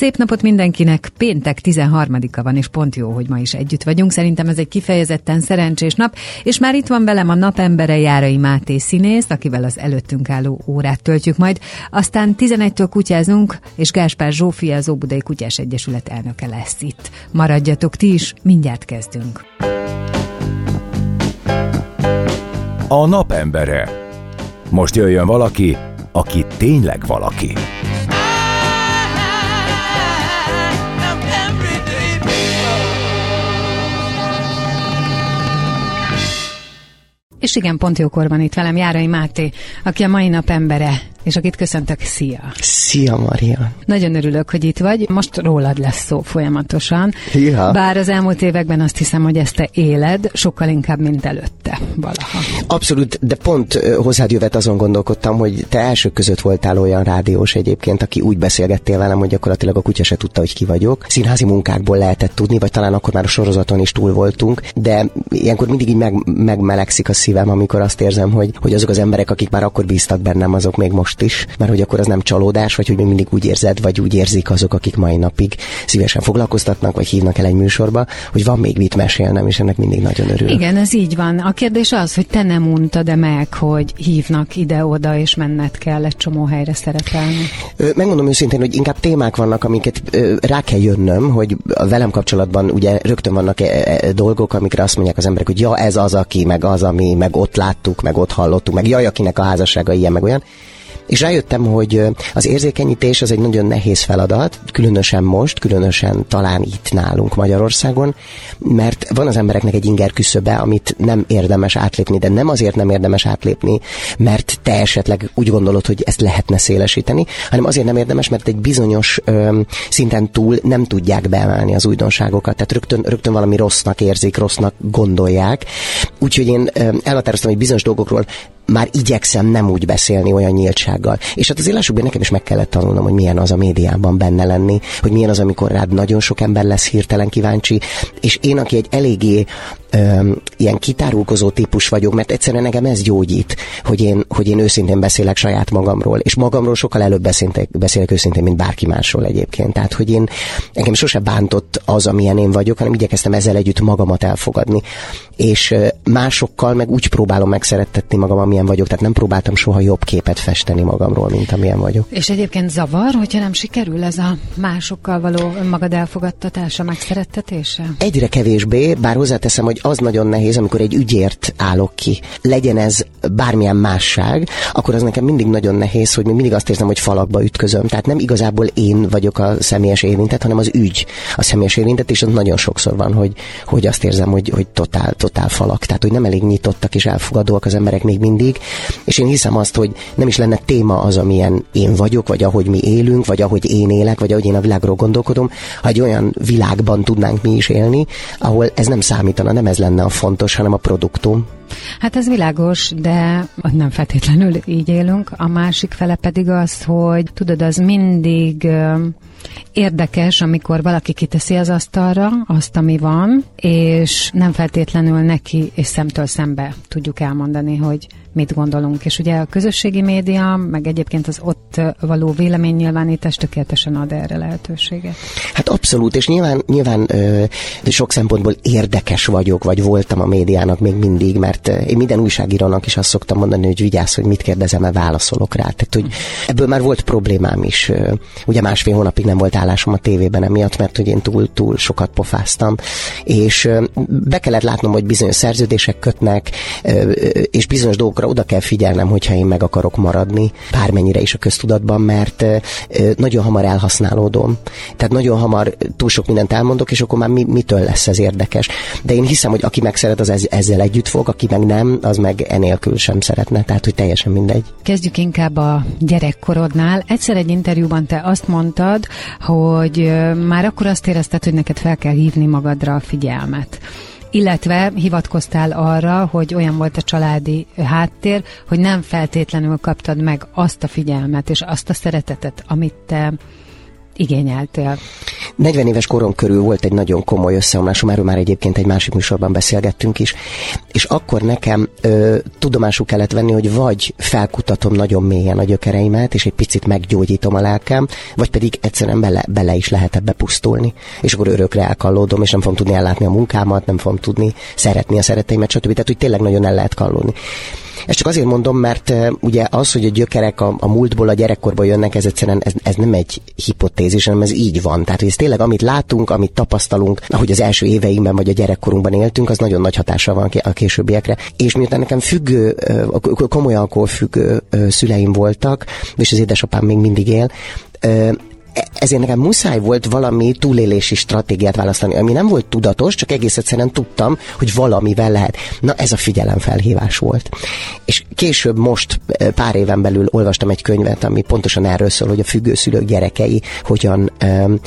Szép napot mindenkinek! Péntek 13-a van, és pont jó, hogy ma is együtt vagyunk. Szerintem ez egy kifejezetten szerencsés nap, és már itt van velem a napembere Járai Máté színész, akivel az előttünk álló órát töltjük majd. Aztán 11-től kutyázunk, és Gáspár Zsófia, az Óbudai Kutyás Egyesület elnöke lesz itt. Maradjatok ti is, mindjárt kezdünk. A napembere. Most jöjjön valaki, aki tényleg valaki. És igen, pont jókor van itt velem Járai Máté, aki a mai nap embere, és akit köszöntök, szia! Szia, Maria! Nagyon örülök, hogy itt vagy. Most rólad lesz szó folyamatosan. Ja. Bár az elmúlt években azt hiszem, hogy ezt te éled, sokkal inkább, mint előtte valaha. Abszolút, de pont hozzád jövet azon gondolkodtam, hogy te elsők között voltál olyan rádiós egyébként, aki úgy beszélgettél velem, hogy gyakorlatilag a kutya se tudta, hogy ki vagyok. Színházi munkákból lehetett tudni, vagy talán akkor már a sorozaton is túl voltunk, de ilyenkor mindig így meg, megmelegszik a szívem, amikor azt érzem, hogy, hogy azok az emberek, akik már akkor bíztak bennem, azok még most most is, mert hogy akkor az nem csalódás, vagy hogy még mindig úgy érzed, vagy úgy érzik azok, akik mai napig szívesen foglalkoztatnak, vagy hívnak el egy műsorba, hogy van még mit mesélnem, és ennek mindig nagyon örülök. Igen, ez így van. A kérdés az, hogy te nem untad-e meg, hogy hívnak ide-oda, és menned kell egy csomó helyre szerepelni? Megmondom őszintén, hogy inkább témák vannak, amiket rá kell jönnöm, hogy velem kapcsolatban ugye rögtön vannak e, e, dolgok, amikre azt mondják az emberek, hogy ja, ez az, aki, meg az, ami, meg ott láttuk, meg ott hallottuk, meg jaj, akinek a házassága ilyen, meg olyan. És rájöttem, hogy az érzékenyítés az egy nagyon nehéz feladat, különösen most, különösen talán itt nálunk Magyarországon, mert van az embereknek egy inger küszöbe, amit nem érdemes átlépni, de nem azért nem érdemes átlépni, mert te esetleg úgy gondolod, hogy ezt lehetne szélesíteni, hanem azért nem érdemes, mert egy bizonyos ö, szinten túl nem tudják beemelni az újdonságokat, tehát rögtön, rögtön valami rossznak érzik, rossznak gondolják. Úgyhogy én ö, elhatároztam, hogy bizonyos dolgokról már igyekszem nem úgy beszélni olyan nyíltsággal. És hát azért lássuk be, nekem is meg kellett tanulnom, hogy milyen az a médiában benne lenni, hogy milyen az, amikor rád nagyon sok ember lesz hirtelen kíváncsi, és én, aki egy eléggé ö, ilyen kitárulkozó típus vagyok, mert egyszerűen nekem ez gyógyít, hogy én, hogy én őszintén beszélek saját magamról, és magamról sokkal előbb beszélek, beszélek őszintén, mint bárki másról egyébként. Tehát, hogy én engem sose bántott az, amilyen én vagyok, hanem igyekeztem ezzel együtt magamat elfogadni. És másokkal meg úgy próbálom megszerettetni magam, amilyen vagyok, tehát nem próbáltam soha jobb képet festeni magamról, mint amilyen vagyok. És egyébként zavar, hogyha nem sikerül ez a másokkal való önmagad elfogadtatása, megszerettetése? Egyre kevésbé, bár hozzáteszem, hogy az nagyon nehéz, amikor egy ügyért állok ki. Legyen ez bármilyen másság, akkor az nekem mindig nagyon nehéz, hogy még mindig azt érzem, hogy falakba ütközöm. Tehát nem igazából én vagyok a személyes érintett, hanem az ügy a személyes érintett, és az nagyon sokszor van, hogy, hogy azt érzem, hogy, hogy totál, totál falak. Tehát, hogy nem elég nyitottak és elfogadóak az emberek még mindig. És én hiszem azt, hogy nem is lenne téma az, amilyen én vagyok, vagy ahogy mi élünk, vagy ahogy én élek, vagy ahogy én a világról gondolkodom, ha egy olyan világban tudnánk mi is élni, ahol ez nem számítana, nem ez lenne a fontos, hanem a produktum. Hát ez világos, de nem feltétlenül így élünk. A másik fele pedig az, hogy tudod, az mindig érdekes, amikor valaki kiteszi az asztalra azt, ami van, és nem feltétlenül neki és szemtől szembe tudjuk elmondani, hogy mit gondolunk. És ugye a közösségi média, meg egyébként az ott való véleménynyilvánítás tökéletesen ad erre lehetőséget. Hát abszolút, és nyilván, nyilván ö, sok szempontból érdekes vagyok, vagy voltam a médiának még mindig, mert én minden újságírónak is azt szoktam mondani, hogy vigyázz, hogy mit kérdezem, mert válaszolok rá. Tehát, hogy ebből már volt problémám is. Ugye másfél hónapig nem volt állásom a tévében emiatt, mert hogy én túl-túl sokat pofáztam. És be kellett látnom, hogy bizonyos szerződések kötnek, és bizonyos dolgokat azokra oda kell figyelnem, hogyha én meg akarok maradni, bármennyire is a köztudatban, mert nagyon hamar elhasználódom. Tehát nagyon hamar túl sok mindent elmondok, és akkor már mi, mitől lesz ez érdekes. De én hiszem, hogy aki megszeret, az ezzel együtt fog, aki meg nem, az meg enélkül sem szeretne. Tehát, hogy teljesen mindegy. Kezdjük inkább a gyerekkorodnál. Egyszer egy interjúban te azt mondtad, hogy már akkor azt érezted, hogy neked fel kell hívni magadra a figyelmet illetve hivatkoztál arra, hogy olyan volt a családi háttér, hogy nem feltétlenül kaptad meg azt a figyelmet és azt a szeretetet, amit te igényeltél? 40 éves korom körül volt egy nagyon komoly összeomlásom, erről már egyébként egy másik műsorban beszélgettünk is, és akkor nekem ö, tudomásul kellett venni, hogy vagy felkutatom nagyon mélyen a gyökereimet, és egy picit meggyógyítom a lelkem, vagy pedig egyszerűen bele, bele is lehet ebbe pusztulni, és akkor örökre elkallódom, és nem fogom tudni ellátni a munkámat, nem fogom tudni szeretni a szereteimet, stb. Tehát, hogy tényleg nagyon el lehet kallódni. Ezt csak azért mondom, mert ugye az, hogy a gyökerek a, a múltból, a gyerekkorból jönnek, ez egyszerűen ez, ez nem egy hipotézis, hanem ez így van. Tehát, hogy ez tényleg, amit látunk, amit tapasztalunk, ahogy az első éveinkben vagy a gyerekkorunkban éltünk, az nagyon nagy hatással van a későbbiekre. És miután nekem függő, komoly alkoholfüggő szüleim voltak, és az édesapám még mindig él, ezért nekem muszáj volt valami túlélési stratégiát választani, ami nem volt tudatos, csak egész egyszerűen tudtam, hogy valamivel lehet. Na ez a figyelemfelhívás volt. És később most pár éven belül olvastam egy könyvet, ami pontosan erről szól, hogy a függőszülők gyerekei hogyan um,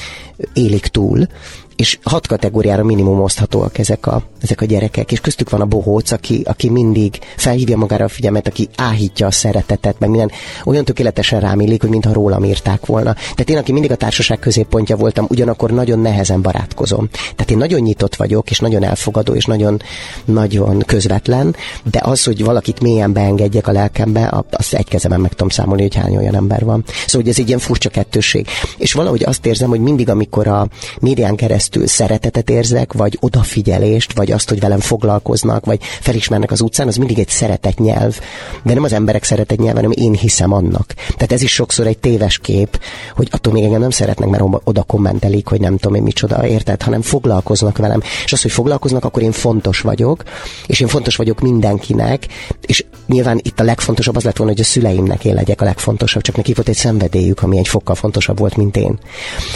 élik túl, és hat kategóriára minimum oszthatóak ezek a, ezek a gyerekek, és köztük van a bohóc, aki, aki mindig felhívja magára a figyelmet, aki áhítja a szeretetet, meg minden olyan tökéletesen rám illik, hogy mintha rólam írták volna. Tehát én, aki mindig a társaság középpontja voltam, ugyanakkor nagyon nehezen barátkozom. Tehát én nagyon nyitott vagyok, és nagyon elfogadó, és nagyon, nagyon közvetlen, de az, hogy valakit mélyen beengedjek a lelkembe, azt egy kezemen meg tudom számolni, hogy hány olyan ember van. Szóval hogy ez egy ilyen furcsa kettősség. És valahogy azt érzem, hogy mindig, amikor a médián keresztül keresztül szeretetet érzek, vagy odafigyelést, vagy azt, hogy velem foglalkoznak, vagy felismernek az utcán, az mindig egy szeretet nyelv. De nem az emberek szeretet nyelv, hanem én hiszem annak. Tehát ez is sokszor egy téves kép, hogy attól még engem nem szeretnek, mert oda kommentelik, hogy nem tudom én micsoda, érted, hanem foglalkoznak velem. És az, hogy foglalkoznak, akkor én fontos vagyok, és én fontos vagyok mindenkinek, és nyilván itt a legfontosabb az lett volna, hogy a szüleimnek én legyek a legfontosabb, csak neki volt egy szenvedélyük, ami egy fokkal fontosabb volt, mint én.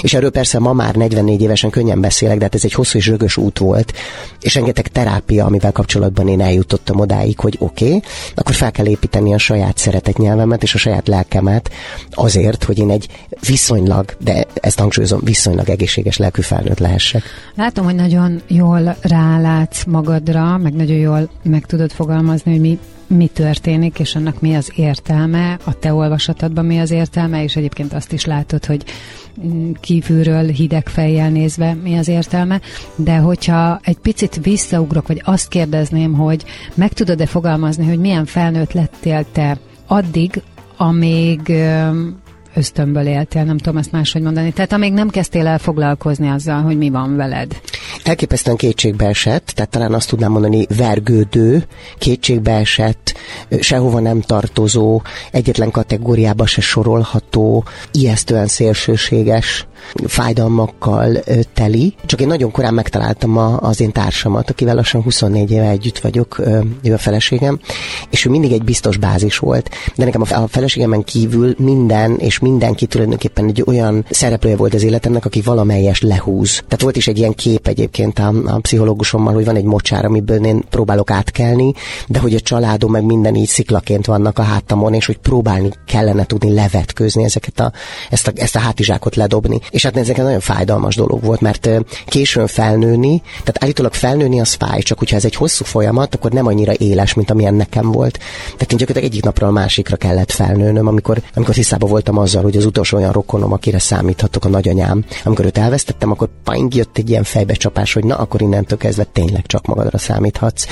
És erről persze ma már 44 évesen könnyen könnyen beszélek, de hát ez egy hosszú és rögös út volt, és rengeteg terápia, amivel kapcsolatban én eljutottam odáig, hogy oké, okay, akkor fel kell építeni a saját szeretet nyelvemet és a saját lelkemet azért, hogy én egy viszonylag, de ezt hangsúlyozom, viszonylag egészséges lelkű felnőtt lehessek. Látom, hogy nagyon jól rálátsz magadra, meg nagyon jól meg tudod fogalmazni, hogy mi mi történik, és annak mi az értelme, a te olvasatadban mi az értelme, és egyébként azt is látod, hogy kívülről hideg fejjel nézve mi az értelme, de hogyha egy picit visszaugrok, vagy azt kérdezném, hogy meg tudod-e fogalmazni, hogy milyen felnőtt lettél te addig, amíg ösztönből éltél, nem tudom ezt máshogy mondani. Tehát amíg nem kezdtél el foglalkozni azzal, hogy mi van veled. Elképesztően kétségbe esett, tehát talán azt tudnám mondani vergődő, kétségbe esett, sehova nem tartozó, egyetlen kategóriába se sorolható, ijesztően szélsőséges fájdalmakkal teli. Csak én nagyon korán megtaláltam a, az én társamat, akivel lassan 24 éve együtt vagyok, ő a feleségem, és ő mindig egy biztos bázis volt. De nekem a feleségemen kívül minden és mindenki tulajdonképpen egy olyan szereplője volt az életemnek, aki valamelyes lehúz. Tehát volt is egy ilyen kép egyébként a, a pszichológusommal, hogy van egy mocsár, amiből én próbálok átkelni, de hogy a családom meg minden így sziklaként vannak a hátamon, és hogy próbálni kellene tudni levetkőzni ezeket a, ezt, a, ezt a hátizsákot ledobni. És hát ez nagyon fájdalmas dolog volt, mert későn felnőni, tehát állítólag felnőni az fáj, csak hogyha ez egy hosszú folyamat, akkor nem annyira éles, mint amilyen nekem volt. Tehát én gyakorlatilag egyik napról a másikra kellett felnőnöm, amikor, amikor tisztában voltam azzal, hogy az utolsó olyan rokonom, akire számíthatok, a nagyanyám, amikor őt elvesztettem, akkor paing jött egy ilyen fejbecsapás, hogy na, akkor innentől kezdve tényleg csak magadra számíthatsz.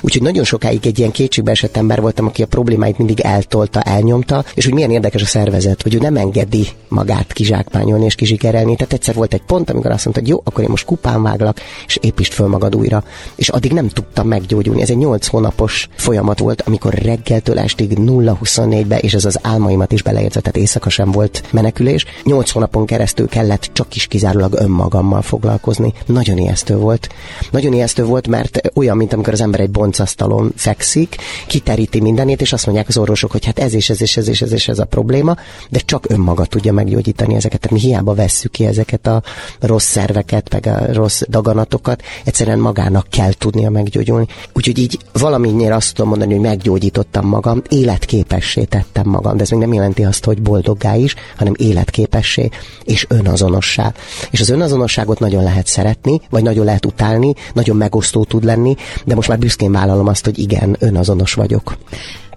Úgyhogy nagyon sokáig egy ilyen esett ember voltam, aki a problémáit mindig eltolta, elnyomta, és hogy milyen érdekes a szervezet, hogy ő nem engedi magát kizsákmányolni és kizsikerelni. Tehát egyszer volt egy pont, amikor azt mondta, hogy jó, akkor én most kupán váglak, és építsd föl magad újra. És addig nem tudtam meggyógyulni. Ez egy 8 hónapos folyamat volt, amikor reggeltől estig 0-24-be, és ez az álmaimat is beleértve, tehát éjszaka sohasem volt menekülés. Nyolc hónapon keresztül kellett csak is kizárólag önmagammal foglalkozni. Nagyon ijesztő volt. Nagyon ijesztő volt, mert olyan, mint amikor az ember egy boncasztalon fekszik, kiteríti mindenét, és azt mondják az orvosok, hogy hát ez és ez és ez és ez és ez a probléma, de csak önmaga tudja meggyógyítani ezeket. Tehát mi hiába vesszük ki ezeket a rossz szerveket, meg a rossz daganatokat, egyszerűen magának kell tudnia meggyógyulni. Úgyhogy így valaminyire azt tudom mondani, hogy meggyógyítottam magam, életképessé tettem magam, de ez még nem jelenti azt, hogy boldoggá is, hanem életképessé és önazonossá. És az önazonosságot nagyon lehet szeretni, vagy nagyon lehet utálni, nagyon megosztó tud lenni, de most már büszkén vállalom azt, hogy igen, önazonos vagyok.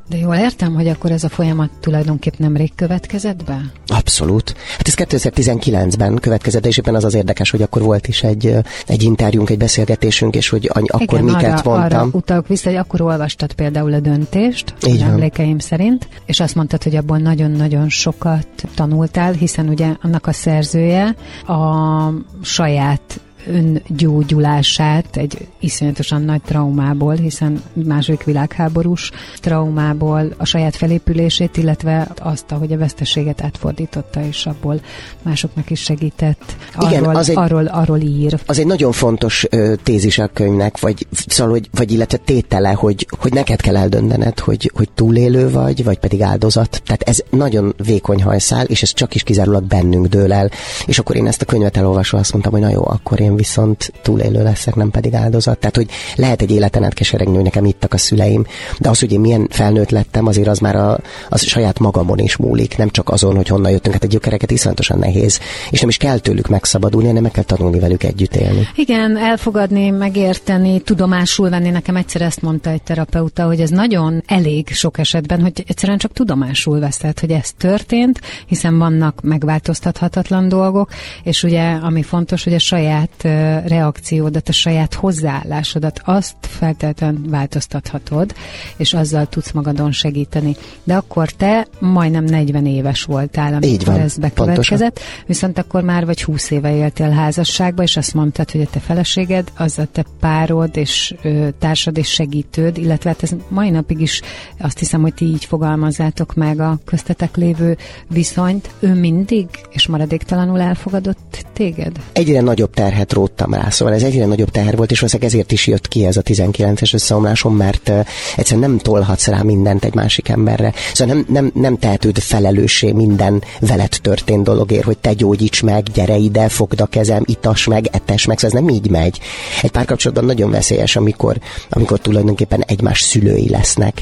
De jól értem, hogy akkor ez a folyamat tulajdonképp nemrég következett be? Abszolút. Hát ez 2019-ben következett, és éppen az az érdekes, hogy akkor volt is egy, egy interjúnk, egy beszélgetésünk, és hogy akkor Igen, miket arra, mondtam. Arra utalok vissza, hogy akkor olvastad például a döntést, Így van. emlékeim szerint, és azt mondtad, hogy abból nagyon-nagyon sokat tanultál, hiszen ugye annak a szerzője a saját öngyógyulását egy iszonyatosan nagy traumából, hiszen második világháborús traumából a saját felépülését, illetve azt, ahogy a veszteséget átfordította, és abból másoknak is segített. Igen, arról, az egy- arról, arról ír. Az egy nagyon fontos ö, tézis a könyvnek, vagy, szóval, hogy, vagy illetve tétele, hogy, hogy neked kell eldöntened, hogy, hogy túlélő vagy, vagy pedig áldozat. Tehát ez nagyon vékony hajszál, és ez csak is kizárólag bennünk dől el. És akkor én ezt a könyvet elolvasva azt mondtam, hogy na jó, akkor én viszont túlélő leszek, nem pedig áldozat. Tehát, hogy lehet egy életen át keseregni, hogy nekem ittak a szüleim, de az, hogy én milyen felnőtt lettem, azért az már a, az saját magamon is múlik, nem csak azon, hogy honnan jöttünk. Hát a gyökereket iszonyatosan nehéz, és nem is kell tőlük megszabadulni, hanem meg kell tanulni velük együtt élni. Igen, elfogadni, megérteni, tudomásul venni. Nekem egyszer ezt mondta egy terapeuta, hogy ez nagyon elég sok esetben, hogy egyszerűen csak tudomásul veszed, hogy ez történt, hiszen vannak megváltoztathatatlan dolgok, és ugye, ami fontos, hogy a saját reakciódat, a saját hozzáállásodat, azt feltétlenül változtathatod, és azzal tudsz magadon segíteni. De akkor te majdnem 40 éves voltál, amikor van, ez bekövetkezett, viszont akkor már vagy 20 éve éltél házasságba, és azt mondtad, hogy a te feleséged, az a te párod és ö, társad és segítőd, illetve hát ez mai napig is azt hiszem, hogy ti így fogalmazzátok meg a köztetek lévő viszonyt. Ő mindig és maradéktalanul elfogadott téged? egyre nagyobb terhet róttam rá, szóval ez egyre nagyobb teher volt, és valószínűleg ezért is jött ki ez a 19-es összeomlásom, mert egyszerűen nem tolhatsz rá mindent egy másik emberre. Szóval nem, nem, nem tehetőd felelőssé minden veled történt dologért, hogy te gyógyíts meg, gyere ide, fogd a kezem, itas meg, etes meg, szóval ez nem így megy. Egy párkapcsolatban nagyon veszélyes, amikor, amikor tulajdonképpen egymás szülői lesznek.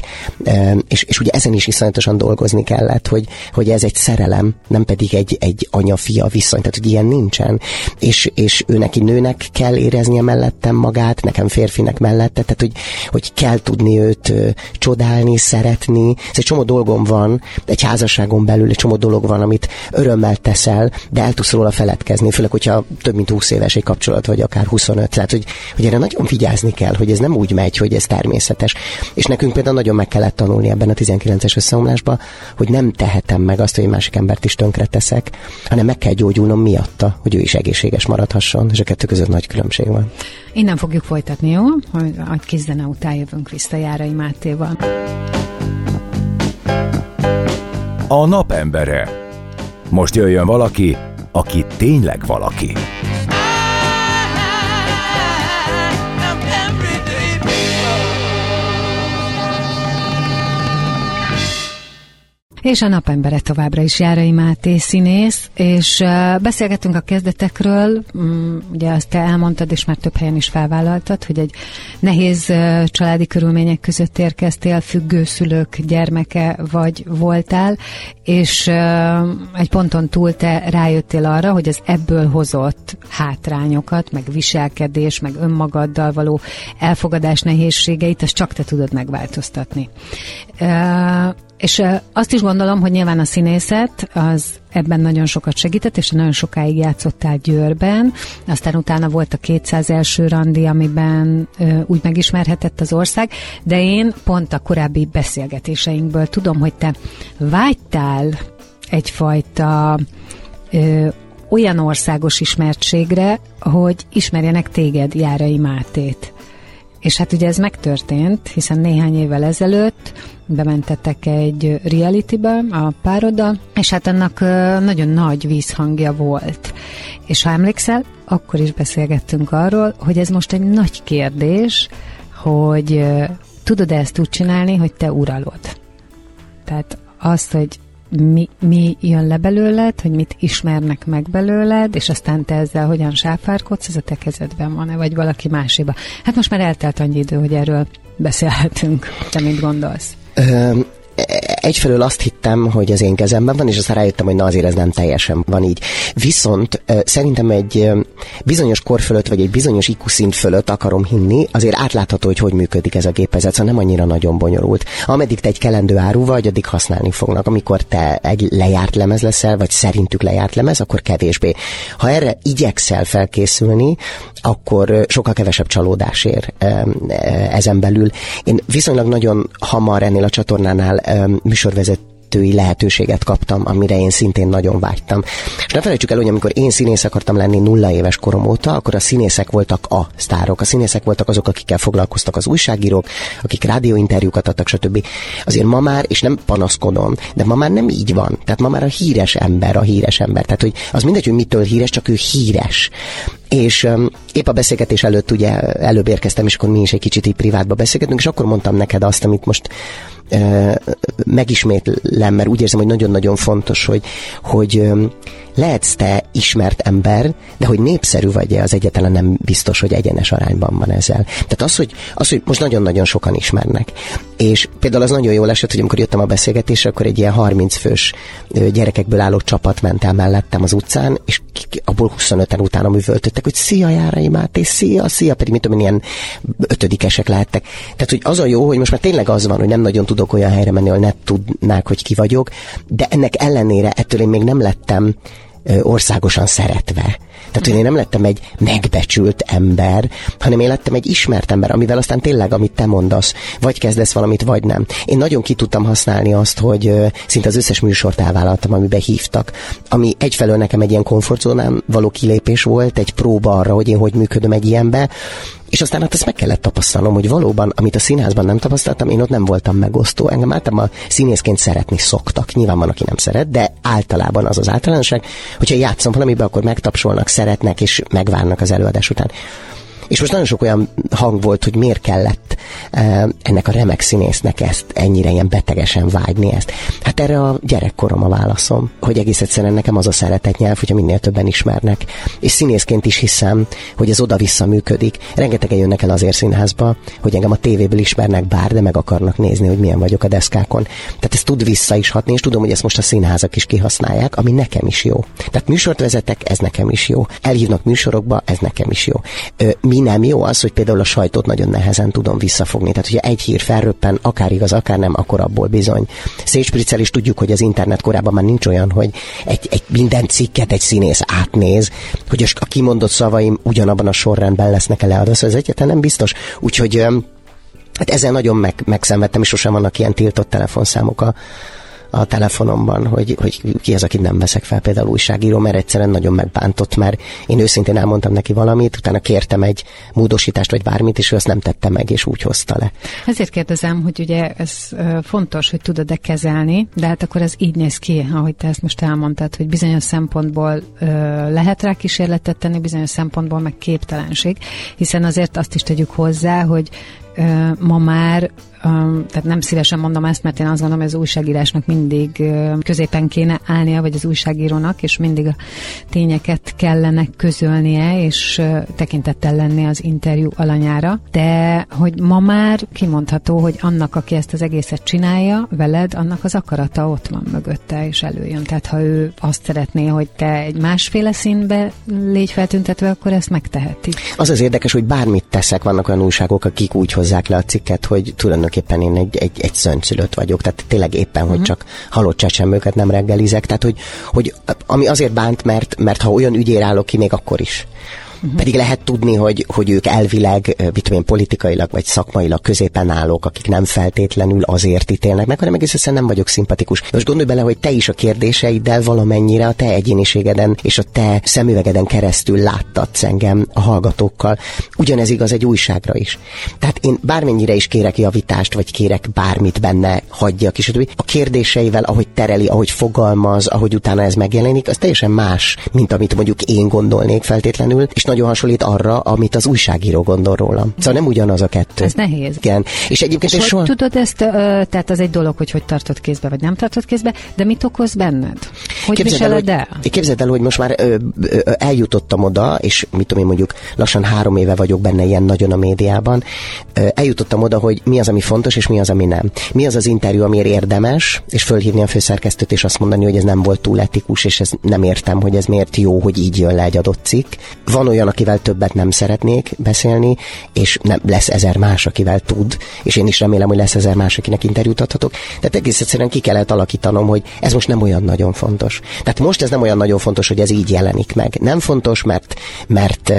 És, és ugye ezen is iszonyatosan dolgozni kellett, hogy, hogy ez egy szerelem, nem pedig egy, egy anya-fia viszony, tehát hogy ilyen nincsen. És, és ő neki nőnek kell éreznie mellettem magát, nekem férfinek mellette, tehát hogy, hogy kell tudni őt ö, csodálni, szeretni. Ez egy csomó dolgom van, egy házasságon belül egy csomó dolog van, amit örömmel teszel, de el tudsz róla feledkezni, főleg, hogyha több mint 20 éves egy kapcsolat, vagy akár 25. Tehát, hogy, hogy erre nagyon vigyázni kell, hogy ez nem úgy megy, hogy ez természetes. És nekünk például nagyon meg kellett tanulni ebben a 19-es összeomlásban, hogy nem tehetem meg azt, hogy másik embert is tönkre teszek, hanem meg kell gyógyulnom miatta, hogy ő is egészséges maradhasson, és a kettő között nagy különbség van. Innen fogjuk folytatni, jó? Hogy egy kis zene után jövünk vissza Járai Mátéval. A napembere. Most jöjjön valaki, aki tényleg valaki. És a napembere továbbra is Járai Máté színész, és beszélgettünk a kezdetekről, um, ugye azt te elmondtad, és már több helyen is felvállaltad, hogy egy nehéz családi körülmények között érkeztél, függő szülők gyermeke vagy voltál, és egy ponton túl te rájöttél arra, hogy az ebből hozott hátrányokat, meg viselkedés, meg önmagaddal való elfogadás nehézségeit, azt csak te tudod megváltoztatni. És azt is gondolom, hogy nyilván a színészet az ebben nagyon sokat segített, és nagyon sokáig játszottál Győrben. Aztán utána volt a 200 első randi, amiben ö, úgy megismerhetett az ország, de én pont a korábbi beszélgetéseinkből tudom, hogy te vágytál egyfajta ö, olyan országos ismertségre, hogy ismerjenek téged, Járai Mátét. És hát ugye ez megtörtént, hiszen néhány évvel ezelőtt bementettek egy realitybe a pároda, és hát annak nagyon nagy vízhangja volt. És ha emlékszel, akkor is beszélgettünk arról, hogy ez most egy nagy kérdés, hogy tudod ezt úgy csinálni, hogy te uralod. Tehát azt, hogy mi, mi jön le belőled, hogy mit ismernek meg belőled, és aztán te ezzel hogyan sáfárkodsz, ez a te kezedben van-e, vagy valaki máséba. Hát most már eltelt annyi idő, hogy erről beszélhetünk. Te mit gondolsz? Egyfelől azt hittem, hogy az én kezemben van, és aztán rájöttem, hogy na azért ez nem teljesen van így. Viszont szerintem egy bizonyos kor fölött, vagy egy bizonyos IQ szint fölött akarom hinni, azért átlátható, hogy hogy működik ez a gépezet, szóval nem annyira nagyon bonyolult. Ameddig te egy kelendő áru vagy, addig használni fognak. Amikor te egy lejárt lemez leszel, vagy szerintük lejárt lemez, akkor kevésbé. Ha erre igyekszel felkészülni, akkor sokkal kevesebb csalódás ér ezen belül. Én viszonylag nagyon hamar ennél a csatornánál műsorvezető vezetői lehetőséget kaptam, amire én szintén nagyon vágytam. És ne felejtsük el, hogy amikor én színész akartam lenni nulla éves korom óta, akkor a színészek voltak a sztárok. A színészek voltak azok, akikkel foglalkoztak az újságírók, akik rádióinterjúkat adtak, stb. Azért ma már, és nem panaszkodom, de ma már nem így van. Tehát ma már a híres ember a híres ember. Tehát, hogy az mindegy, hogy mitől híres, csak ő híres. És um, épp a beszélgetés előtt ugye előbb érkeztem, és akkor mi is egy kicsit így privátba beszélgetünk, és akkor mondtam neked azt, amit most megismétlem, mert úgy érzem, hogy nagyon-nagyon fontos, hogy, hogy lehetsz te ismert ember, de hogy népszerű vagy-e, az egyetlen nem biztos, hogy egyenes arányban van ezzel. Tehát az, hogy, az, hogy most nagyon-nagyon sokan ismernek. És például az nagyon jól esett, hogy amikor jöttem a beszélgetésre, akkor egy ilyen 30 fős gyerekekből álló csapat ment el mellettem az utcán, és abból 25-en utána művöltöttek, hogy szia Járai Máté, szia, szia, pedig mit tudom, ilyen ötödikesek lehettek. Tehát, hogy az a jó, hogy most már tényleg az van, hogy nem nagyon tudok olyan helyre menni, ahol ne tudnák, hogy ki vagyok, de ennek ellenére ettől én még nem lettem országosan szeretve. Tehát, hogy én nem lettem egy megbecsült ember, hanem én lettem egy ismert ember, amivel aztán tényleg, amit te mondasz, vagy kezdesz valamit, vagy nem. Én nagyon ki tudtam használni azt, hogy szinte az összes műsort elvállaltam, amiben hívtak, ami egyfelől nekem egy ilyen komfortzónán való kilépés volt, egy próba arra, hogy én hogy működöm egy ilyenbe, és aztán hát ezt meg kellett tapasztalnom, hogy valóban, amit a színházban nem tapasztaltam, én ott nem voltam megosztó. Engem általában színészként szeretni szoktak. Nyilván van, aki nem szeret, de általában az az általánosság, hogyha játszom valamiben, akkor megtapsolnak, szeretnek és megvárnak az előadás után. És most nagyon sok olyan hang volt, hogy miért kellett uh, ennek a remek színésznek ezt ennyire ilyen betegesen vágyni ezt. Hát erre a gyerekkorom a válaszom, hogy egész egyszerűen nekem az a szeretet nyelv, hogyha minél többen ismernek. És színészként is hiszem, hogy ez oda-vissza működik. Rengetegen jönnek el azért színházba, hogy engem a tévéből ismernek bár, de meg akarnak nézni, hogy milyen vagyok a deszkákon. Tehát ez tud vissza is hatni, és tudom, hogy ezt most a színházak is kihasználják, ami nekem is jó. Tehát műsort vezetek, ez nekem is jó. Elhívnak műsorokba, ez nekem is jó. Mi mi nem jó az, hogy például a sajtót nagyon nehezen tudom visszafogni. Tehát, hogyha egy hír felröppen, akár igaz, akár nem, akkor abból bizony. Szétspriccel is tudjuk, hogy az internet korában már nincs olyan, hogy egy, egy minden cikket egy színész átnéz, hogy a kimondott szavaim ugyanabban a sorrendben lesznek-e. Szóval ez egyáltalán nem biztos. Úgyhogy Hát ezzel nagyon meg, megszenvedtem, és sosem vannak ilyen tiltott telefonszámok a, a telefonomban, hogy, hogy ki az, akit nem veszek fel, például újságíró, mert egyszerűen nagyon megbántott, mert én őszintén elmondtam neki valamit, utána kértem egy módosítást vagy bármit, és ő azt nem tette meg, és úgy hozta le. Ezért kérdezem, hogy ugye ez fontos, hogy tudod-e kezelni, de hát akkor ez így néz ki, ahogy te ezt most elmondtad, hogy bizonyos szempontból lehet rá kísérletet tenni, bizonyos szempontból meg képtelenség, hiszen azért azt is tegyük hozzá, hogy ma már tehát nem szívesen mondom ezt, mert én azt gondolom, hogy az újságírásnak mindig középen kéne állnia, vagy az újságírónak, és mindig a tényeket kellene közölnie, és tekintettel lenni az interjú alanyára. De hogy ma már kimondható, hogy annak, aki ezt az egészet csinálja veled, annak az akarata ott van mögötte, és előjön. Tehát ha ő azt szeretné, hogy te egy másféle színbe légy feltüntetve, akkor ezt megteheti. Az az érdekes, hogy bármit teszek, vannak olyan újságok, akik úgy hozzák le a cikket, hogy tulajdonképpen tulajdonképpen én egy, egy, egy szöntszülött vagyok, tehát tényleg éppen, uh-huh. hogy mhm. csak halott csecsemőket nem reggelizek, tehát hogy, hogy ami azért bánt, mert, mert ha olyan ügyér állok ki, még akkor is Pedig lehet tudni, hogy, hogy ők elvileg, mit tudom én, politikailag vagy szakmailag középen állók, akik nem feltétlenül azért ítélnek meg, hanem egész egyszerűen nem vagyok szimpatikus. Most gondolj bele, hogy te is a kérdéseiddel valamennyire a te egyéniségeden és a te szemüvegeden keresztül láttatsz engem a hallgatókkal. Ugyanez igaz egy újságra is. Tehát én bármennyire is kérek javítást, vagy kérek bármit benne hagyjak, és a kérdéseivel, ahogy tereli, ahogy fogalmaz, ahogy utána ez megjelenik, az teljesen más, mint amit mondjuk én gondolnék feltétlenül, és nagyon hasonlít arra, amit az újságíró gondol rólam. Szóval nem ugyanaz a kettő. Ez nehéz. Igen. És egyébként és hogy soha... tudod ezt, tehát az egy dolog, hogy hogy tartod kézbe, vagy nem tartod kézbe, de mit okoz benned? Hogy képzeld viseled el? Hogy, képzeld el, hogy most már ö, ö, eljutottam oda, és mit tudom én mondjuk lassan három éve vagyok benne ilyen nagyon a médiában, ö, eljutottam oda, hogy mi az, ami fontos, és mi az, ami nem. Mi az az interjú, amiért érdemes, és fölhívni a főszerkesztőt, és azt mondani, hogy ez nem volt túl etikus, és ez nem értem, hogy ez miért jó, hogy így jön le egy adott cikk. Van olyan, akivel többet nem szeretnék beszélni, és nem, lesz ezer más, akivel tud, és én is remélem, hogy lesz ezer más, akinek interjút adhatok. Tehát egész egyszerűen ki kellett alakítanom, hogy ez most nem olyan nagyon fontos. Tehát most ez nem olyan nagyon fontos, hogy ez így jelenik meg. Nem fontos, mert, mert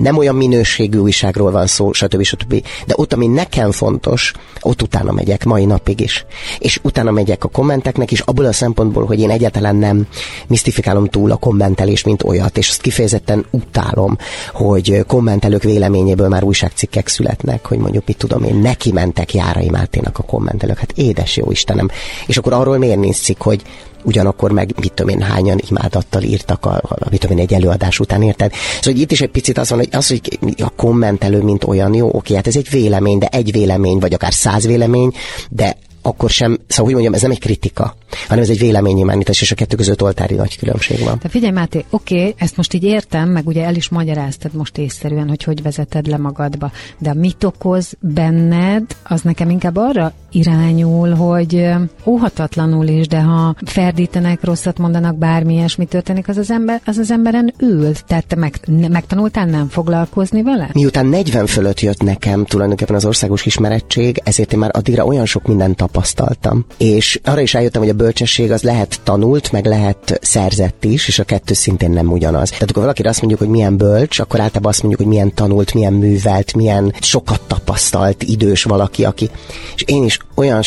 nem olyan minőségű újságról van szó, stb. stb. De ott, ami nekem fontos, ott utána megyek, mai napig is. És utána megyek a kommenteknek is, abból a szempontból, hogy én egyáltalán nem misztifikálom túl a kommentelés, mint olyat, és azt kifejezetten utálom, hogy kommentelők véleményéből már újságcikkek születnek, hogy mondjuk mit tudom én, neki mentek Járai Máténak a kommentelők. Hát édes jó Istenem. És akkor arról miért nincs cikk, hogy ugyanakkor meg mit tudom én hányan imádattal írtak a, a mit tudom én egy előadás után, érted? Szóval itt is egy picit az van, hogy az, hogy a kommentelő, mint olyan, jó, oké, hát ez egy vélemény, de egy vélemény, vagy akár száz vélemény, de akkor sem, szóval hogy mondjam, ez nem egy kritika, hanem ez egy véleménynyilvánítás, és a kettő között oltári nagy különbség van. De figyelj, Máté, oké, okay, ezt most így értem, meg ugye el is magyaráztad most észszerűen, hogy hogy vezeted le magadba, de mit okoz benned, az nekem inkább arra irányul, hogy óhatatlanul is, de ha ferdítenek, rosszat mondanak, bármi ilyesmi történik, az az, ember, az, az emberen ül. Tehát te meg, megtanultál nem foglalkozni vele? Miután 40 fölött jött nekem tulajdonképpen az országos ismerettség, ezért én már addigra olyan sok mindent tapasztaltam. És arra is eljöttem, hogy a bölcsesség az lehet tanult, meg lehet szerzett is, és a kettő szintén nem ugyanaz. Tehát akkor valakire azt mondjuk, hogy milyen bölcs, akkor általában azt mondjuk, hogy milyen tanult, milyen művelt, milyen sokat tapasztalt idős valaki, aki. És én is olyan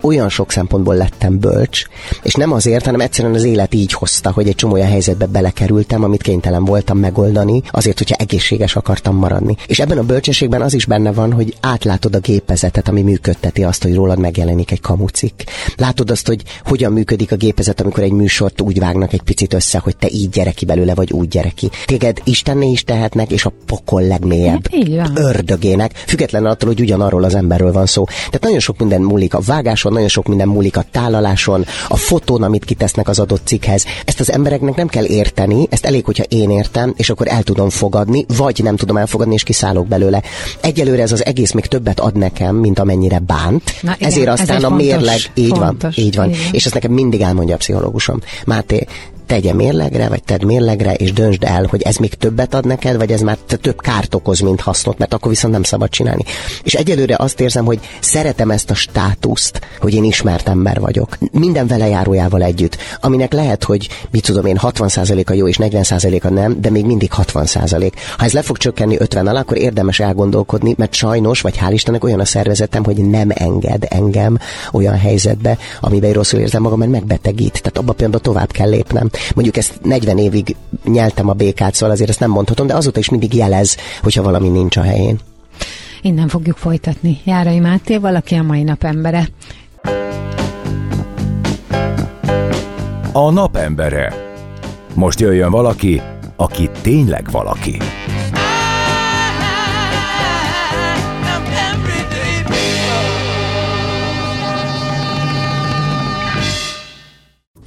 olyan sok szempontból lettem bölcs, és nem azért, hanem egyszerűen az élet így hozta, hogy egy csomó olyan helyzetbe belekerültem, amit kénytelen voltam megoldani, azért, hogyha egészséges akartam maradni. És ebben a bölcsességben az is benne van, hogy átlátod a gépezetet, ami működteti azt, hogy rólad megjelenik egy kamucik. Látod azt, hogy hogyan működik a gépezet, amikor egy műsort úgy vágnak egy picit össze, hogy te így gyereki belőle, vagy úgy gyereki. Téged Istenné is tehetnek, és a pokol legmélyebb ördögének, függetlenül attól, hogy ugyanarról az emberről van szó. Tehát nagyon sok minden múlik a vágáson, nagyon sok minden múlik a tálaláson, a fotón, amit kitesznek az adott cikkhez. Ezt az embereknek nem kell érteni, ezt elég, hogyha én értem, és akkor el tudom fogadni, vagy nem tudom elfogadni, és kiszállok belőle. Egyelőre ez az egész még többet ad nekem, mint amennyire bánt. Na, igen, Ezért aztán ez a fontos, mérleg, így fontos, van, így van. Igen. És ezt nekem mindig elmondja a pszichológusom. Máté, tegye mérlegre, vagy tedd mérlegre, és döntsd el, hogy ez még többet ad neked, vagy ez már több kárt okoz, mint hasznot, mert akkor viszont nem szabad csinálni. És egyelőre azt érzem, hogy szeretem ezt a státuszt, hogy én ismert ember vagyok. Minden velejárójával együtt, aminek lehet, hogy mit tudom én, 60%-a jó és 40%-a nem, de még mindig 60%. Ha ez le fog csökkenni 50 alá, akkor érdemes elgondolkodni, mert sajnos, vagy hál' Istennek olyan a szervezetem, hogy nem enged engem olyan helyzetbe, amiben rosszul érzem magam, mert megbetegít. Tehát abban például tovább kell lépnem. Mondjuk ezt 40 évig nyeltem a békát, szóval azért ezt nem mondhatom, de azóta is mindig jelez, hogyha valami nincs a helyén. Innen fogjuk folytatni. Járai Máté, valaki a mai nap embere. A napembere. Most jöjjön valaki, aki tényleg valaki.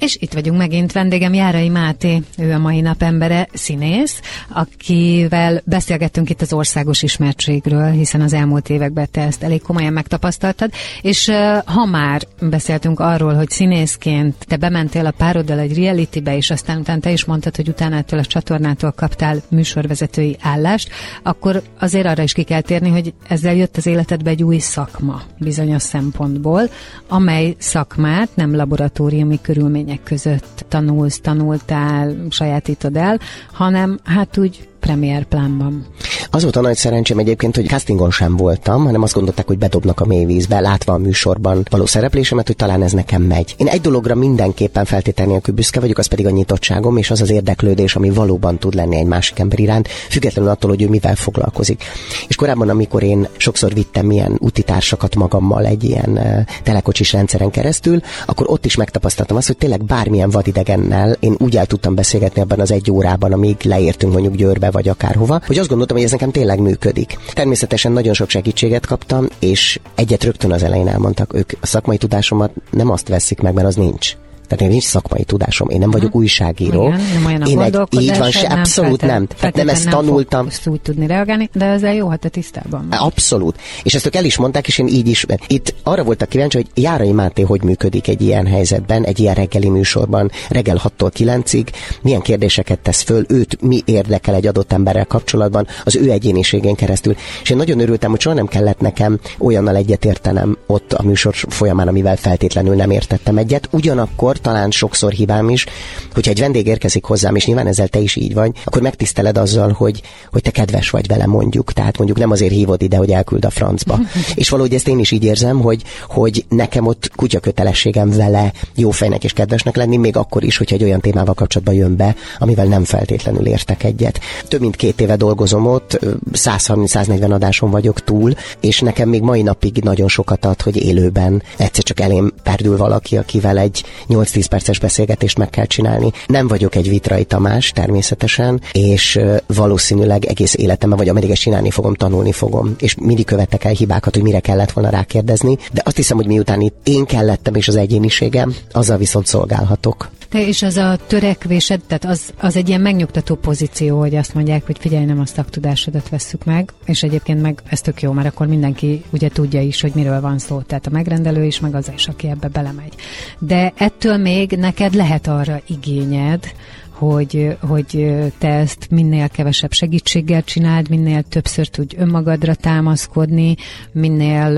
És itt vagyunk megint, vendégem Járai Máté, ő a mai nap embere, színész, akivel beszélgettünk itt az országos ismertségről, hiszen az elmúlt években te ezt elég komolyan megtapasztaltad, és ha már beszéltünk arról, hogy színészként te bementél a pároddal egy realitybe, és aztán utána te is mondtad, hogy utána ettől a csatornától kaptál műsorvezetői állást, akkor azért arra is ki kell térni, hogy ezzel jött az életedbe egy új szakma bizonyos szempontból, amely szakmát nem laboratóriumi körülmények körülmények között tanulsz, tanultál, sajátítod el, hanem hát úgy premier plánban. Az volt a nagy szerencsém egyébként, hogy castingon sem voltam, hanem azt gondolták, hogy bedobnak a mélyvízbe, látva a műsorban való szereplésemet, hogy talán ez nekem megy. Én egy dologra mindenképpen feltétel nélkül büszke vagyok, az pedig a nyitottságom, és az az érdeklődés, ami valóban tud lenni egy másik ember iránt, függetlenül attól, hogy ő mivel foglalkozik. És korábban, amikor én sokszor vittem ilyen utitársakat magammal egy ilyen telekocsis rendszeren keresztül, akkor ott is megtapasztaltam azt, hogy tényleg bármilyen vadidegennel én úgy el tudtam beszélgetni ebben az egy órában, amíg leértünk mondjuk Győrbe vagy akárhova, hogy azt gondoltam, hogy ez nekem tényleg működik. Természetesen nagyon sok segítséget kaptam, és egyet rögtön az elején elmondtak, ők a szakmai tudásomat nem azt veszik meg, mert az nincs. Tehát én nincs szakmai tudásom, én nem vagyok újságíró. Igen, nem olyan én egy, így van, se, nem abszolút nem. Tehát nem ezt tanultam. Nem úgy tudni reagálni, de ezzel jó, ha te tisztában vagy. Abszolút. És ezt ők el is mondták, és én így is. Itt arra voltak kíváncsi, hogy Járai Máté hogy működik egy ilyen helyzetben, egy ilyen reggeli műsorban, reggel 6-tól 9-ig, milyen kérdéseket tesz föl, őt mi érdekel egy adott emberrel kapcsolatban, az ő egyéniségén keresztül. És én nagyon örültem, hogy soha nem kellett nekem olyannal egyetértenem ott a műsor folyamán, amivel feltétlenül nem értettem egyet. Ugyanakkor talán sokszor hibám is, hogyha egy vendég érkezik hozzám, és nyilván ezzel te is így vagy, akkor megtiszteled azzal, hogy, hogy te kedves vagy vele mondjuk. Tehát mondjuk nem azért hívod ide, hogy elküld a francba. és valahogy ezt én is így érzem, hogy, hogy nekem ott kutya kötelességem vele jó fejnek és kedvesnek lenni, még akkor is, hogyha egy olyan témával kapcsolatban jön be, amivel nem feltétlenül értek egyet. Több mint két éve dolgozom ott, 130-140 adáson vagyok túl, és nekem még mai napig nagyon sokat ad, hogy élőben egyszer csak elém perdül valaki, akivel egy 8-10 perces beszélgetést meg kell csinálni. Nem vagyok egy vitrai Tamás természetesen, és valószínűleg egész életemben, vagy ameddig ezt csinálni fogom, tanulni fogom. És mindig követek el hibákat, hogy mire kellett volna rákérdezni. De azt hiszem, hogy miután itt én kellettem és az egyéniségem, azzal viszont szolgálhatok. Te és az a törekvésed, tehát az, az egy ilyen megnyugtató pozíció, hogy azt mondják, hogy figyelj, nem a szaktudásodat vesszük meg, és egyébként meg ez tök jó, mert akkor mindenki ugye tudja is, hogy miről van szó, tehát a megrendelő is, meg az is, aki ebbe belemegy. De ettől még neked lehet arra igényed, hogy, hogy te ezt minél kevesebb segítséggel csináld, minél többször tudj önmagadra támaszkodni, minél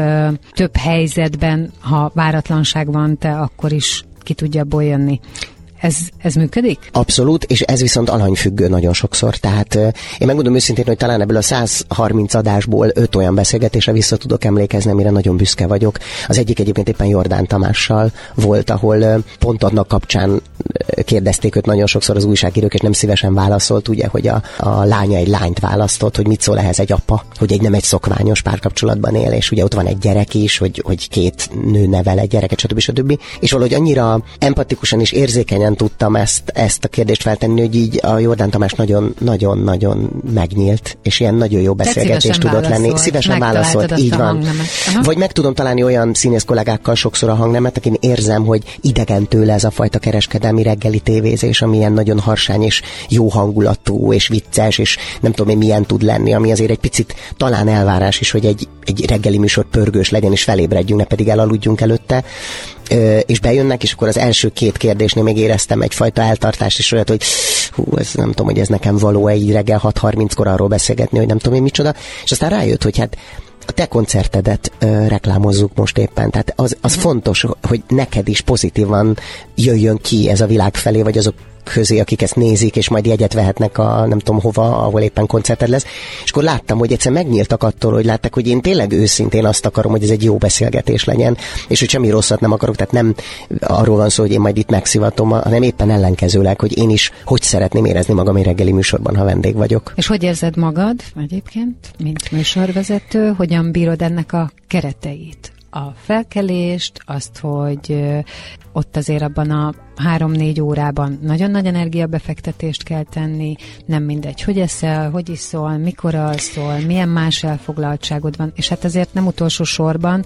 több helyzetben, ha váratlanság van, te akkor is ki tudja abból jönni. Ez, ez működik? Abszolút, és ez viszont alanyfüggő nagyon sokszor. Tehát én megmondom őszintén, hogy talán ebből a 130 adásból 5 olyan beszélgetésre vissza tudok emlékezni, amire nagyon büszke vagyok. Az egyik egyébként éppen Jordán Tamással volt, ahol pont annak kapcsán kérdezték őt nagyon sokszor az újságírók, és nem szívesen válaszolt, ugye, hogy a, a lánya egy lányt választott, hogy mit szól ehhez egy apa, hogy egy nem egy szokványos párkapcsolatban él, és ugye ott van egy gyerek is, hogy, hogy két nő nevel egy gyereket, stb. stb. És valahogy annyira empatikusan és érzékenyen könnyen tudtam ezt, ezt a kérdést feltenni, hogy így a Jordán Tamás nagyon-nagyon-nagyon megnyílt, és ilyen nagyon jó beszélgetés tudott lenni. Szívesen válaszolt, így van. Vagy meg tudom találni olyan színész kollégákkal sokszor a hangnemet, akin érzem, hogy idegen tőle ez a fajta kereskedelmi reggeli tévézés, ami ilyen nagyon harsány és jó hangulatú és vicces, és nem tudom én milyen tud lenni, ami azért egy picit talán elvárás is, hogy egy, egy reggeli műsor pörgős legyen, és felébredjünk, ne pedig elaludjunk előtte és bejönnek, és akkor az első két kérdésnél még éreztem egyfajta eltartást, és olyat, hogy hú, ez nem tudom, hogy ez nekem való egy reggel 6.30-kor arról beszélgetni, hogy nem tudom én micsoda, és aztán rájött, hogy hát a te koncertedet ö, reklámozzuk most éppen, tehát az, az fontos, hogy neked is pozitívan jöjjön ki ez a világ felé, vagy azok közé, akik ezt nézik, és majd jegyet vehetnek a nem tudom hova, ahol éppen koncerted lesz. És akkor láttam, hogy egyszer megnyíltak attól, hogy látták, hogy én tényleg őszintén azt akarom, hogy ez egy jó beszélgetés legyen, és hogy semmi rosszat nem akarok, tehát nem arról van szó, hogy én majd itt megszivatom, hanem éppen ellenkezőleg, hogy én is hogy szeretném érezni magam egy reggeli műsorban, ha vendég vagyok. És hogy érzed magad egyébként, mint műsorvezető, hogyan bírod ennek a kereteit? a felkelést, azt, hogy ott azért abban a három-négy órában nagyon nagy energiabefektetést kell tenni, nem mindegy, hogy eszel, hogy iszol, mikor alszol, milyen más elfoglaltságod van, és hát azért nem utolsó sorban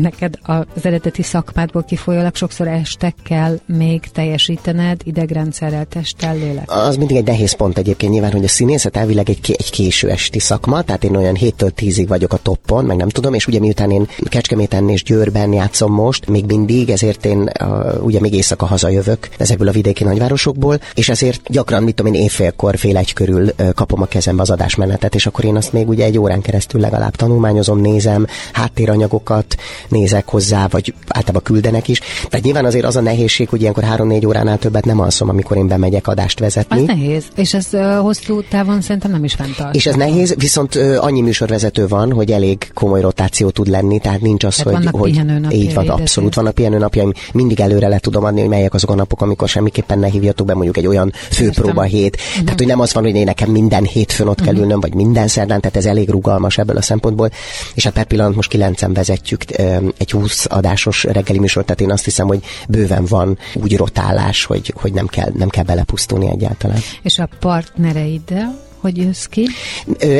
neked az eredeti szakmádból kifolyólag sokszor este kell még teljesítened idegrendszerrel, testtel, lélek. Az mindig egy nehéz pont egyébként nyilván, hogy a színészet elvileg egy, egy késő esti szakma, tehát én olyan 7-től 10-ig vagyok a toppon, meg nem tudom, és ugye miután én Kecskeméten és Győrben játszom most, még mindig, ezért én uh, ugye még éjszaka hazajövök ezekből a vidéki nagyvárosokból, és ezért gyakran, mit tudom én, évfélkor, fél egy körül kapom a kezembe az adásmenetet, és akkor én azt még ugye egy órán keresztül legalább tanulmányozom, nézem, háttéranyagokat, nézek hozzá, vagy általában küldenek is. Tehát nyilván azért az a nehézség, hogy ilyenkor három-négy óránál többet nem alszom, amikor én bemegyek adást vezetni. Az nehéz, és ez uh, hosszú távon szerintem nem is fenntart. És ez nehéz, viszont uh, annyi műsorvezető van, hogy elég komoly rotáció tud lenni, tehát nincs az, Tehát hogy, hogy pihenőnapjaid, így van, abszolút vannak pihenőnapjaim, mindig előre le tudom adni, hogy melyek azok a napok, amikor semmiképpen ne hívjatok be mondjuk egy olyan főpróba hét. Mhm. Tehát, hogy nem az van, hogy én nekem minden hétfőn ott kell ülnöm, vagy minden szerdán, tehát ez elég rugalmas ebből a szempontból. És hát per pillanat most kilencen vezetjük egy 20 adásos reggeli műsor, tehát én azt hiszem, hogy bőven van úgy rotálás, hogy, hogy nem, kell, nem kell belepusztulni egyáltalán. És a partnereiddel hogy jössz ki?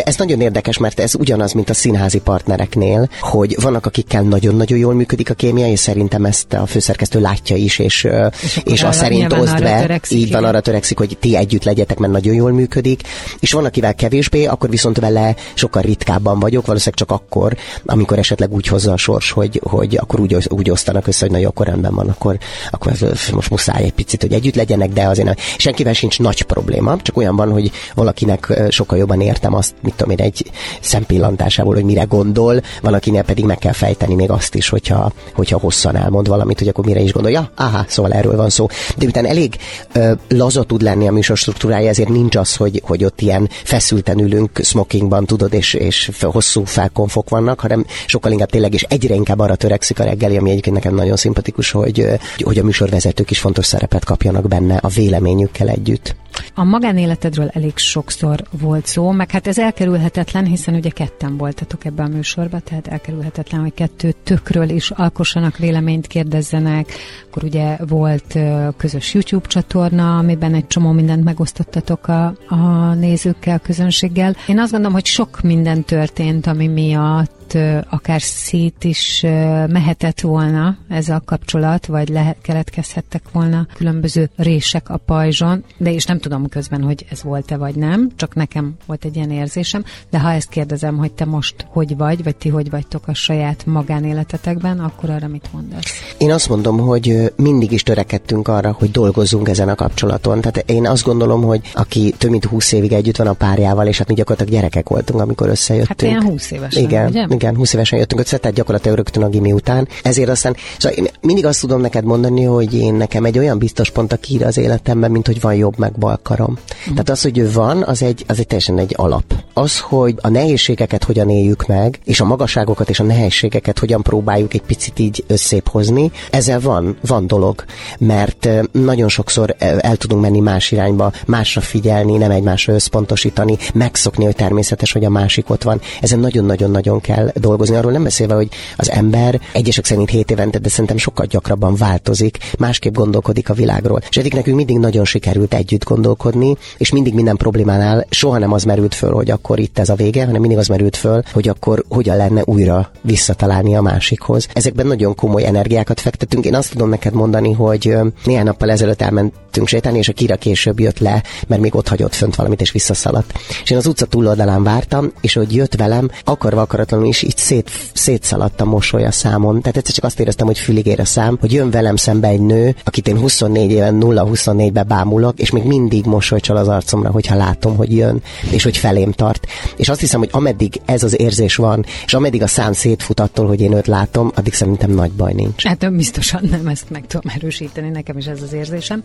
Ez nagyon érdekes, mert ez ugyanaz, mint a színházi partnereknél, hogy vannak, akikkel nagyon-nagyon jól működik a kémia, és szerintem ezt a főszerkesztő látja is, és, És és azt szerint oszd be. így van, arra törekszik, hogy ti együtt legyetek, mert nagyon jól működik. És van, akivel kevésbé, akkor viszont vele sokkal ritkábban vagyok, valószínűleg csak akkor, amikor esetleg úgy hozza a sors, hogy, hogy akkor úgy, úgy osztanak össze, hogy na jó, akkor rendben van, akkor, akkor ez- most muszáj egy picit, hogy együtt legyenek, de azért nem. Senkivel sincs nagy probléma, csak olyan van, hogy valakinek sokkal jobban értem azt, mit tudom én, egy szempillantásából, hogy mire gondol, van, pedig meg kell fejteni még azt is, hogyha, hogyha hosszan elmond valamit, hogy akkor mire is gondolja. Aha, szóval erről van szó. De utána elég ö, laza tud lenni a műsor struktúrája, ezért nincs az, hogy, hogy ott ilyen feszülten ülünk smokingban, tudod, és, és hosszú felkonfok vannak, hanem sokkal inkább tényleg, és egyre inkább arra törekszik a reggeli, ami egyébként nekem nagyon szimpatikus, hogy, hogy a műsorvezetők is fontos szerepet kapjanak benne a véleményükkel együtt. A magánéletedről elég sokszor volt szó, meg hát ez elkerülhetetlen, hiszen ugye ketten voltatok ebben a műsorban, tehát elkerülhetetlen, hogy kettő tökről is alkossanak véleményt, kérdezzenek. Akkor ugye volt közös YouTube csatorna, amiben egy csomó mindent megosztottatok a, a nézőkkel, közönséggel. Én azt gondolom, hogy sok minden történt, ami miatt ö, akár szét is mehetett volna ez a kapcsolat, vagy lehet, keletkezhettek volna különböző rések a pajzson, de és nem tudom közben, hogy ez volt-e vagy nem, csak nekem volt egy ilyen érzésem, de ha ezt kérdezem, hogy te most hogy vagy, vagy ti hogy vagytok a saját magánéletetekben, akkor arra mit mondasz? Én azt mondom, hogy mindig is törekedtünk arra, hogy dolgozzunk ezen a kapcsolaton. Tehát én azt gondolom, hogy aki több mint 20 évig együtt van a párjával, és hát mi gyakorlatilag gyerekek voltunk, amikor összejöttünk. Hát ilyen 20 évesen, Igen, ugye? Igen, 20 évesen jöttünk össze, tehát gyakorlatilag rögtön a gimi után. Ezért aztán, szóval én mindig azt tudom neked mondani, hogy én nekem egy olyan biztos pont a kír az életemben, mint hogy van jobb meg bal karom. Mhm. Tehát az, hogy ő van, az egy, az egy teljesen egy alap. Az, hogy a nehézségeket hogyan éljük meg, és a magasságokat és a nehézségeket hogyan próbáljuk egy picit így összép hozni, ezzel van, van dolog. Mert nagyon sokszor el tudunk menni más irányba, másra figyelni, nem egymásra összpontosítani, megszokni, hogy természetes, hogy a másik ott van. Ezen nagyon-nagyon-nagyon kell dolgozni. Arról nem beszélve, hogy az ember egyesek szerint 7 évente, de szerintem sokkal gyakrabban változik, másképp gondolkodik a világról. És eddig nekünk mindig nagyon sikerült együtt gondolkodni, és mindig minden problémánál soha nem az merült föl, hogy akkor itt ez a vége, hanem mindig az merült föl, hogy akkor hogyan lenne újra visszatalálni a másikhoz. Ezekben nagyon komoly energiákat fektetünk. Én azt tudom neked mondani, hogy néhány nappal ezelőtt elmentünk sétálni, és a Kira később jött le, mert még ott hagyott fönt valamit, és visszaszaladt. És én az utca túloldalán vártam, és hogy jött velem, akarva akaratlanul is így szét, szétszaladt a mosoly a számon. Tehát egyszer csak azt éreztem, hogy fülig ér a szám, hogy jön velem szembe egy nő, akit én 24 éven 0-24-be bámulok, és még mindig mosolycsal az arcomra, hogyha látom, hogy jön, és hogy felém tart. És azt hiszem, hogy ameddig ez az érzés van, és ameddig a szám szétfut attól, hogy én őt látom, addig szerintem nagy baj nincs. Hát biztosan nem, ezt meg tudom erősíteni, nekem is ez az érzésem.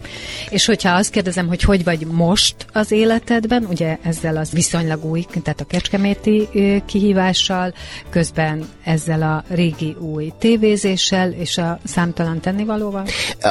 És hogyha azt kérdezem, hogy hogy vagy most az életedben, ugye ezzel az viszonylag új, tehát a kecskeméti kihívással, közben ezzel a régi új tévézéssel és a számtalan tennivalóval?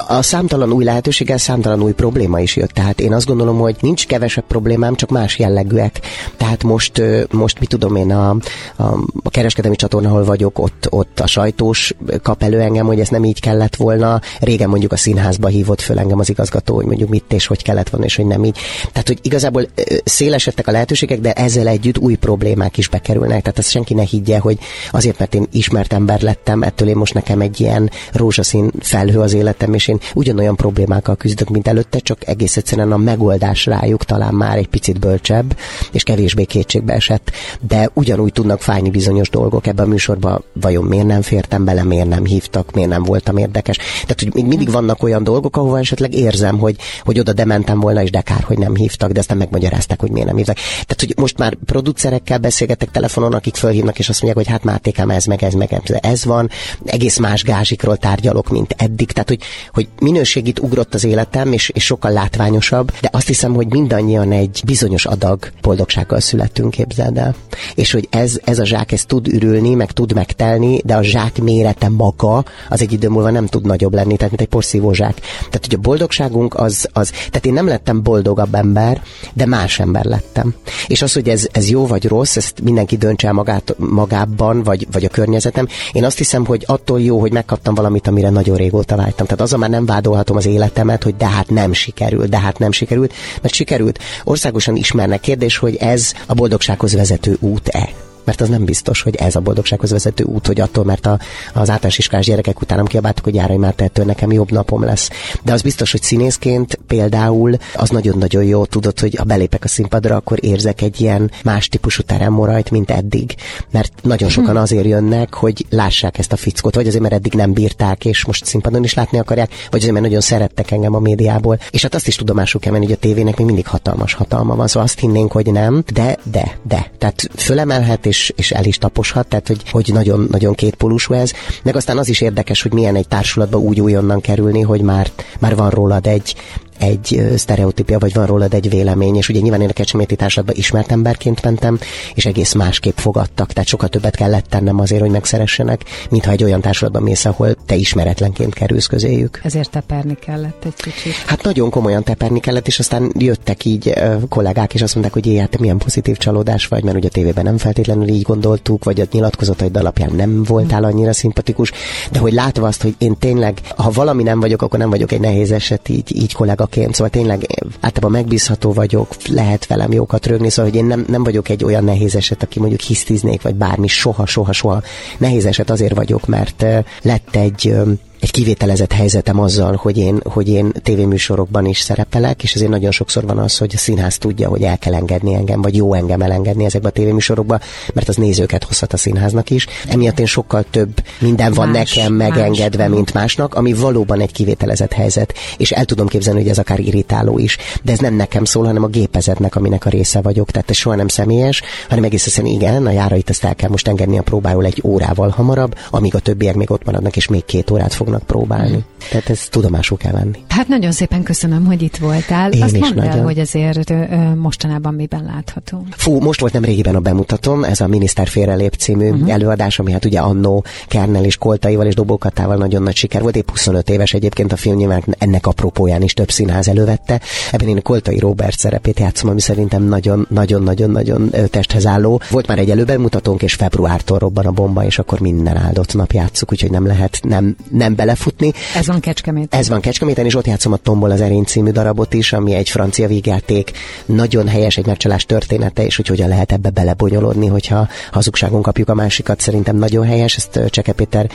A számtalan új lehetőséggel számtalan új probléma is jött. Tehát én azt gondolom, hogy nincs kevesebb problémám, csak más jellegűek. Tehát most, most mit tudom én, a, a, a kereskedelmi csatorna, ahol vagyok, ott, ott a sajtós kap elő engem, hogy ez nem így kellett volna. Régen mondjuk a színházba hívott föl engem az igazgató, hogy mondjuk mit és hogy kellett volna, és hogy nem így. Tehát, hogy igazából szélesedtek a lehetőségek, de ezzel együtt új problémák is bekerülnek. Tehát ezt senki ne higgye, hogy azért, mert én ismert ember lettem, ettől én most nekem egy ilyen rózsaszín felhő az életem, és én ugyanolyan problémákkal küzdök, mint előtte, csak egész egyszerűen a megoldás rájuk talán már egy picit bölcsebb, és kevésbé kétségbe esett, de ugyanúgy tudnak fájni bizonyos dolgok ebben a műsorban, vajon miért nem fértem bele, miért nem hívtak, miért nem voltam érdekes. Tehát, hogy még mindig vannak olyan dolgok, ahova esetleg érzem, hogy, hogy oda dementem volna, és de kár, hogy nem hívtak, de aztán megmagyarázták, hogy miért nem hívtak. Tehát, hogy most már producerekkel beszélgetek telefonon, akik fölhívnak, és azt mondják, hogy hát Mátékám, ez meg, ez meg, ez van, egész más gázsikról tárgyalok, mint eddig. Tehát, hogy, hogy minőségit ugrott az életem, és, és sokkal látványosabb, de azt hiszem, hogy mindannyian egy bizonyos adag boldogsággal születtünk, képzeld el. És hogy ez, ez a zsák, ez tud ürülni, meg tud megtelni, de a zsák mérete maga az egy idő múlva nem tud nagyobb lenni, tehát mint egy porszívó zsák. Tehát, hogy a boldogságunk az, az, tehát én nem lettem boldogabb ember, de más ember lettem. És az, hogy ez, ez jó vagy rossz, ezt mindenki döntse el magát, magában, vagy, vagy a környezetem. Én azt hiszem, hogy attól jó, hogy megkaptam valamit, amire nagyon régóta vágytam. Tehát azon már nem vádolhatom az életemet, hogy de hát nem sikerült, de hát nem sikerült, mert sikerült. Országosan ismernek kérdés, hogy ez a boldogsághoz vezető út-e mert az nem biztos, hogy ez a boldogsághoz vezető út, hogy attól, mert a, az általános iskolás gyerekek utánam kiabáltak, hogy járai már tettől nekem jobb napom lesz. De az biztos, hogy színészként például az nagyon-nagyon jó, tudod, hogy ha belépek a színpadra, akkor érzek egy ilyen más típusú teremmorajt, mint eddig. Mert nagyon sokan hm. azért jönnek, hogy lássák ezt a fickót, vagy azért, mert eddig nem bírták, és most színpadon is látni akarják, vagy azért, mert nagyon szerettek engem a médiából. És hát azt is tudomásul kell menni, hogy a tévének még mindig hatalmas hatalma van, szóval azt hinnénk, hogy nem, de, de, de. Tehát fölemelhet és és, el is taposhat, tehát hogy, hogy nagyon, nagyon kétpólusú ez. Meg aztán az is érdekes, hogy milyen egy társulatba úgy újonnan kerülni, hogy már, már van rólad egy, egy sztereotípia, vagy van rólad egy vélemény, és ugye nyilván én a Kecsméti társadalomban ismert emberként mentem, és egész másképp fogadtak, tehát sokkal többet kellett tennem azért, hogy megszeressenek, mintha egy olyan társadalomban mész, ahol te ismeretlenként kerülsz közéjük. Ezért teperni kellett egy kicsit. Hát nagyon komolyan teperni kellett, és aztán jöttek így kollégák, és azt mondták, hogy hát milyen pozitív csalódás vagy, mert ugye a tévében nem feltétlenül így gondoltuk, vagy a nyilatkozataid alapján nem voltál annyira szimpatikus, de hogy látva azt, hogy én tényleg, ha valami nem vagyok, akkor nem vagyok egy nehéz eset, így, így kollega munkaként, szóval tényleg általában megbízható vagyok, lehet velem jókat rögni, szóval hogy én nem, nem vagyok egy olyan nehéz eset, aki mondjuk hisztiznék, vagy bármi, soha, soha, soha. Nehéz eset azért vagyok, mert lett egy egy kivételezett helyzetem azzal, hogy én, hogy én tévéműsorokban is szerepelek, és ezért nagyon sokszor van az, hogy a színház tudja, hogy el kell engedni engem, vagy jó engem elengedni ezekbe a tévéműsorokba, mert az nézőket hozhat a színháznak is. Emiatt én sokkal több minden van más, nekem megengedve, más. mint másnak, ami valóban egy kivételezett helyzet, és el tudom képzelni, hogy ez akár irritáló is. De ez nem nekem szól, hanem a gépezetnek, aminek a része vagyok. Tehát ez soha nem személyes, hanem egész egyszerűen igen, a járait ezt el kell most engedni a próbáról egy órával hamarabb, amíg a többiek még ott maradnak, és még két órát fog fognak próbálni. Tehát ezt tudomásul kell venni. Hát nagyon szépen köszönöm, hogy itt voltál. Én Azt is nagyon. el, hogy azért ö, mostanában miben látható. Fú, most volt nem régiben a bemutatom, ez a Miniszter félrelép című uh-huh. előadás, ami hát ugye annó Kernel és Koltaival és Dobókatával nagyon nagy siker volt. Épp 25 éves egyébként a film nyilván ennek apropóján is több színház elővette. Ebben én Koltai Robert szerepét játszom, ami szerintem nagyon-nagyon-nagyon-nagyon testhez álló. Volt már egy előbemutatónk, és februártól robban a bomba, és akkor minden áldott nap játszuk, úgyhogy nem lehet nem, nem belefutni. Ez van Kecskeméten. Ez van Kecskeméten, és ott játszom a Tombol az Erény című darabot is, ami egy francia vígjáték. Nagyon helyes egy megcsalás története, és hogy hogyan lehet ebbe belebonyolódni, hogyha hazugságon kapjuk a másikat. Szerintem nagyon helyes, ezt Cseke Péter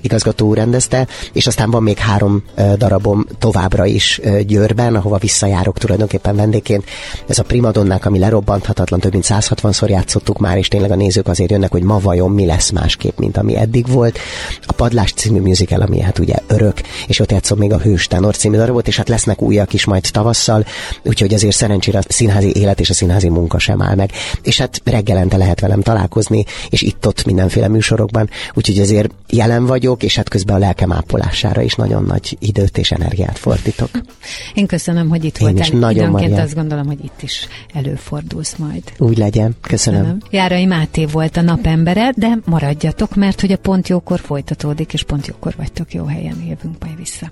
igazgató úr rendezte, és aztán van még három darabom továbbra is Győrben, ahova visszajárok tulajdonképpen vendégként. Ez a primadonnák, ami lerobbanthatatlan, több mint 160-szor játszottuk már, és tényleg a nézők azért jönnek, hogy ma vajon mi lesz másképp, mint ami eddig volt. A Padlás című musical, ami hát ugye örök, és ott játszom még a Hős Tenor című darabot, és hát lesznek újak is majd tavasszal, úgyhogy azért szerencsére a színházi élet és a színházi munka sem áll meg. És hát reggelente lehet velem találkozni, és itt-ott mindenféle műsorokban, úgyhogy azért jelen vagyok, és hát közben a lelkem ápolására is nagyon nagy időt és energiát fordítok. Én köszönöm, hogy itt Én voltál. Is nagyon Időnként Marian. azt gondolom, hogy itt is előfordulsz majd. Úgy legyen. Köszönöm. köszönöm. Járai Máté volt a napembere, de maradjatok, mert hogy a pont jókor folytatódik, és pont jókor vagytok jó helyen, jövünk majd vissza.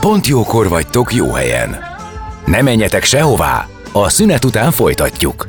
Pont jókor vagytok jó helyen. Ne menjetek sehová, a szünet után folytatjuk.